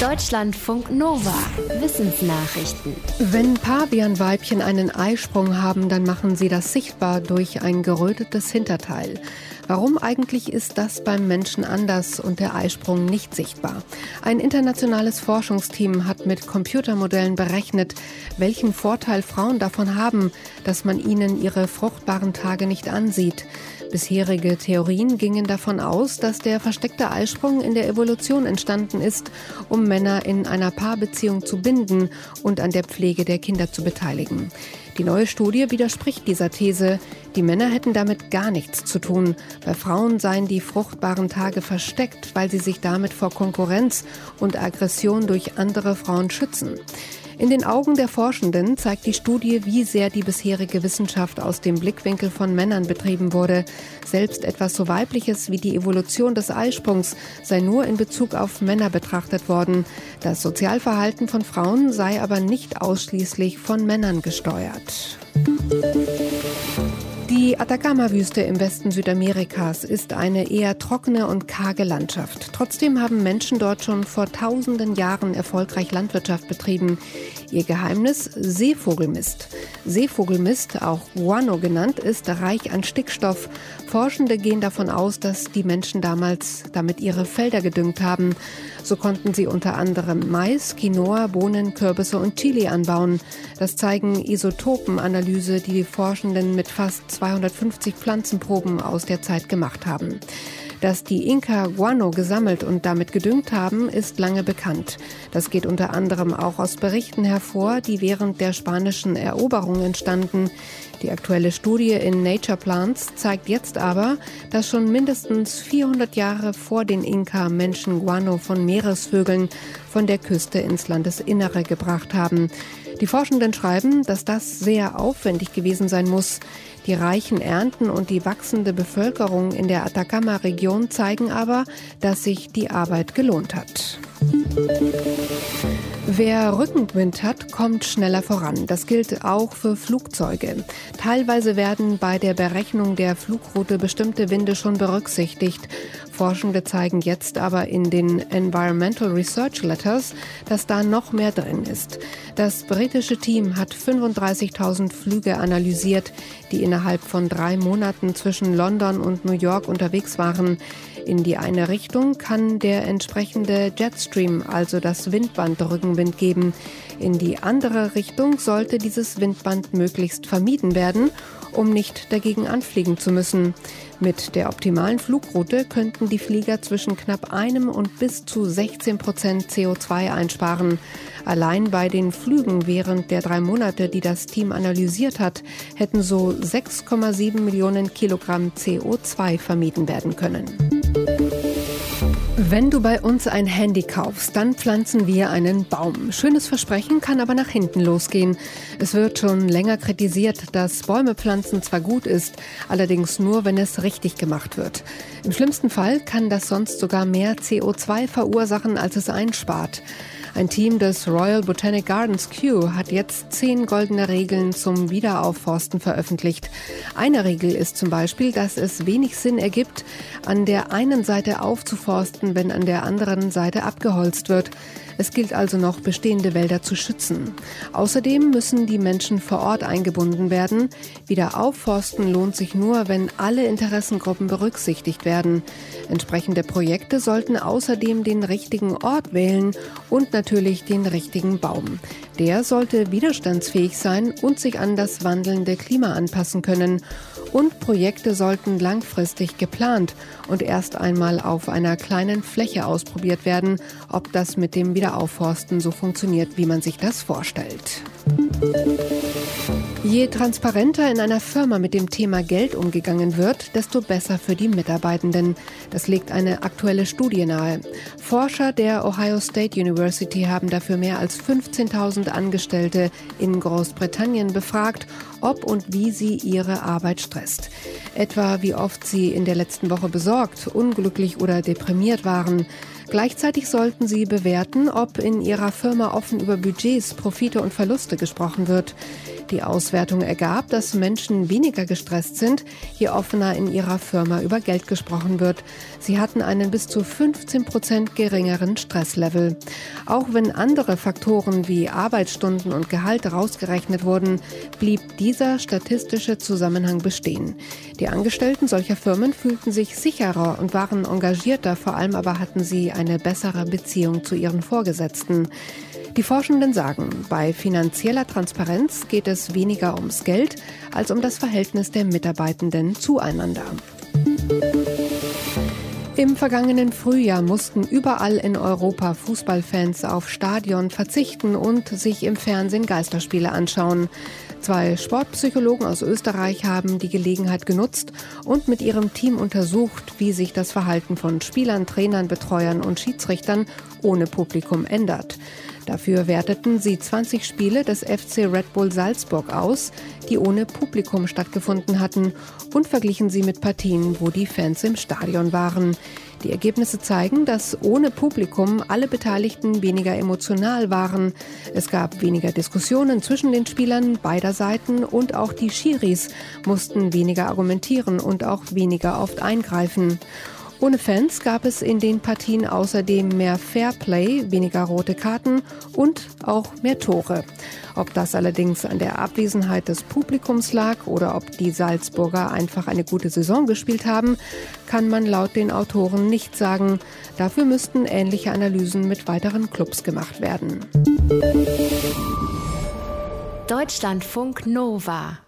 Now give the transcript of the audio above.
Deutschlandfunk Nova. Wissensnachrichten. Wenn Pavianweibchen einen Eisprung haben, dann machen sie das sichtbar durch ein gerötetes Hinterteil. Warum eigentlich ist das beim Menschen anders und der Eisprung nicht sichtbar? Ein internationales Forschungsteam hat mit Computermodellen berechnet, welchen Vorteil Frauen davon haben, dass man ihnen ihre fruchtbaren Tage nicht ansieht. Bisherige Theorien gingen davon aus, dass der versteckte Eisprung in der Evolution entstanden ist, um Männer in einer Paarbeziehung zu binden und an der Pflege der Kinder zu beteiligen. Die neue Studie widerspricht dieser These. Die Männer hätten damit gar nichts zu tun. Bei Frauen seien die fruchtbaren Tage versteckt, weil sie sich damit vor Konkurrenz und Aggression durch andere Frauen schützen. In den Augen der Forschenden zeigt die Studie, wie sehr die bisherige Wissenschaft aus dem Blickwinkel von Männern betrieben wurde. Selbst etwas so Weibliches wie die Evolution des Eisprungs sei nur in Bezug auf Männer betrachtet worden. Das Sozialverhalten von Frauen sei aber nicht ausschließlich von Männern gesteuert. Die Atacama-Wüste im Westen Südamerikas ist eine eher trockene und karge Landschaft. Trotzdem haben Menschen dort schon vor tausenden Jahren erfolgreich Landwirtschaft betrieben. Ihr Geheimnis Seevogelmist. Seevogelmist, auch Guano genannt, ist reich an Stickstoff. Forschende gehen davon aus, dass die Menschen damals damit ihre Felder gedüngt haben. So konnten sie unter anderem Mais, Quinoa, Bohnen, Kürbisse und Chili anbauen. Das zeigen Isotopenanalyse, die die Forschenden mit fast 250 Pflanzenproben aus der Zeit gemacht haben. Dass die Inka Guano gesammelt und damit gedüngt haben, ist lange bekannt. Das geht unter anderem auch aus Berichten hervor, die während der spanischen Eroberung entstanden. Die aktuelle Studie in Nature Plants zeigt jetzt aber, dass schon mindestens 400 Jahre vor den Inka Menschen Guano von Meeresvögeln von der Küste ins Landesinnere gebracht haben. Die Forschenden schreiben, dass das sehr aufwendig gewesen sein muss. Die reichen Ernten und die wachsende Bevölkerung in der Atacama-Region zeigen aber, dass sich die Arbeit gelohnt hat. Wer Rückenwind hat, kommt schneller voran. Das gilt auch für Flugzeuge. Teilweise werden bei der Berechnung der Flugroute bestimmte Winde schon berücksichtigt. Forschende zeigen jetzt aber in den Environmental Research Letters, dass da noch mehr drin ist. Das britische Team hat 35.000 Flüge analysiert, die innerhalb von drei Monaten zwischen London und New York unterwegs waren. In die eine Richtung kann der entsprechende Jetstream, also das Windband, Rückenwind geben. In die andere Richtung sollte dieses Windband möglichst vermieden werden, um nicht dagegen anfliegen zu müssen. Mit der optimalen Flugroute könnten die Flieger zwischen knapp einem und bis zu 16 Prozent CO2 einsparen. Allein bei den Flügen während der drei Monate, die das Team analysiert hat, hätten so 6,7 Millionen Kilogramm CO2 vermieden werden können. Wenn du bei uns ein Handy kaufst, dann pflanzen wir einen Baum. Schönes Versprechen kann aber nach hinten losgehen. Es wird schon länger kritisiert, dass Bäume pflanzen zwar gut ist, allerdings nur, wenn es richtig gemacht wird. Im schlimmsten Fall kann das sonst sogar mehr CO2 verursachen, als es einspart. Ein Team des Royal Botanic Gardens Kew hat jetzt zehn goldene Regeln zum Wiederaufforsten veröffentlicht. Eine Regel ist zum Beispiel, dass es wenig Sinn ergibt, an der einen Seite aufzuforsten, wenn an der anderen Seite abgeholzt wird. Es gilt also noch, bestehende Wälder zu schützen. Außerdem müssen die Menschen vor Ort eingebunden werden. Wieder aufforsten lohnt sich nur, wenn alle Interessengruppen berücksichtigt werden. Entsprechende Projekte sollten außerdem den richtigen Ort wählen und natürlich den richtigen Baum. Der sollte widerstandsfähig sein und sich an das wandelnde Klima anpassen können. Und Projekte sollten langfristig geplant und erst einmal auf einer kleinen Fläche ausprobiert werden, ob das mit dem Wiederaufforsten so funktioniert, wie man sich das vorstellt. Je transparenter in einer Firma mit dem Thema Geld umgegangen wird, desto besser für die Mitarbeitenden. Das legt eine aktuelle Studie nahe. Forscher der Ohio State University haben dafür mehr als 15.000 Angestellte in Großbritannien befragt, ob und wie sie ihre Arbeit stresst. Etwa wie oft sie in der letzten Woche besorgt, unglücklich oder deprimiert waren. Gleichzeitig sollten sie bewerten, ob in ihrer Firma offen über Budgets, Profite und Verluste gesprochen wird. Die Auswertung ergab, dass Menschen weniger gestresst sind, je offener in ihrer Firma über Geld gesprochen wird. Sie hatten einen bis zu 15 Prozent geringeren Stresslevel. Auch wenn andere Faktoren wie Arbeitsstunden und Gehalt rausgerechnet wurden, blieb dieser statistische Zusammenhang bestehen. Die Angestellten solcher Firmen fühlten sich sicherer und waren engagierter, vor allem aber hatten sie eine bessere Beziehung zu ihren Vorgesetzten. Die Forschenden sagen, bei finanzieller Transparenz geht es weniger ums Geld als um das Verhältnis der Mitarbeitenden zueinander. Im vergangenen Frühjahr mussten überall in Europa Fußballfans auf Stadion verzichten und sich im Fernsehen Geisterspiele anschauen. Zwei Sportpsychologen aus Österreich haben die Gelegenheit genutzt und mit ihrem Team untersucht, wie sich das Verhalten von Spielern, Trainern, Betreuern und Schiedsrichtern ohne Publikum ändert. Dafür werteten sie 20 Spiele des FC Red Bull Salzburg aus, die ohne Publikum stattgefunden hatten, und verglichen sie mit Partien, wo die Fans im Stadion waren. Die Ergebnisse zeigen, dass ohne Publikum alle Beteiligten weniger emotional waren. Es gab weniger Diskussionen zwischen den Spielern beider Seiten und auch die Schiris mussten weniger argumentieren und auch weniger oft eingreifen. Ohne Fans gab es in den Partien außerdem mehr Fairplay, weniger rote Karten und auch mehr Tore. Ob das allerdings an der Abwesenheit des Publikums lag oder ob die Salzburger einfach eine gute Saison gespielt haben, kann man laut den Autoren nicht sagen. Dafür müssten ähnliche Analysen mit weiteren Clubs gemacht werden. Deutschlandfunk Nova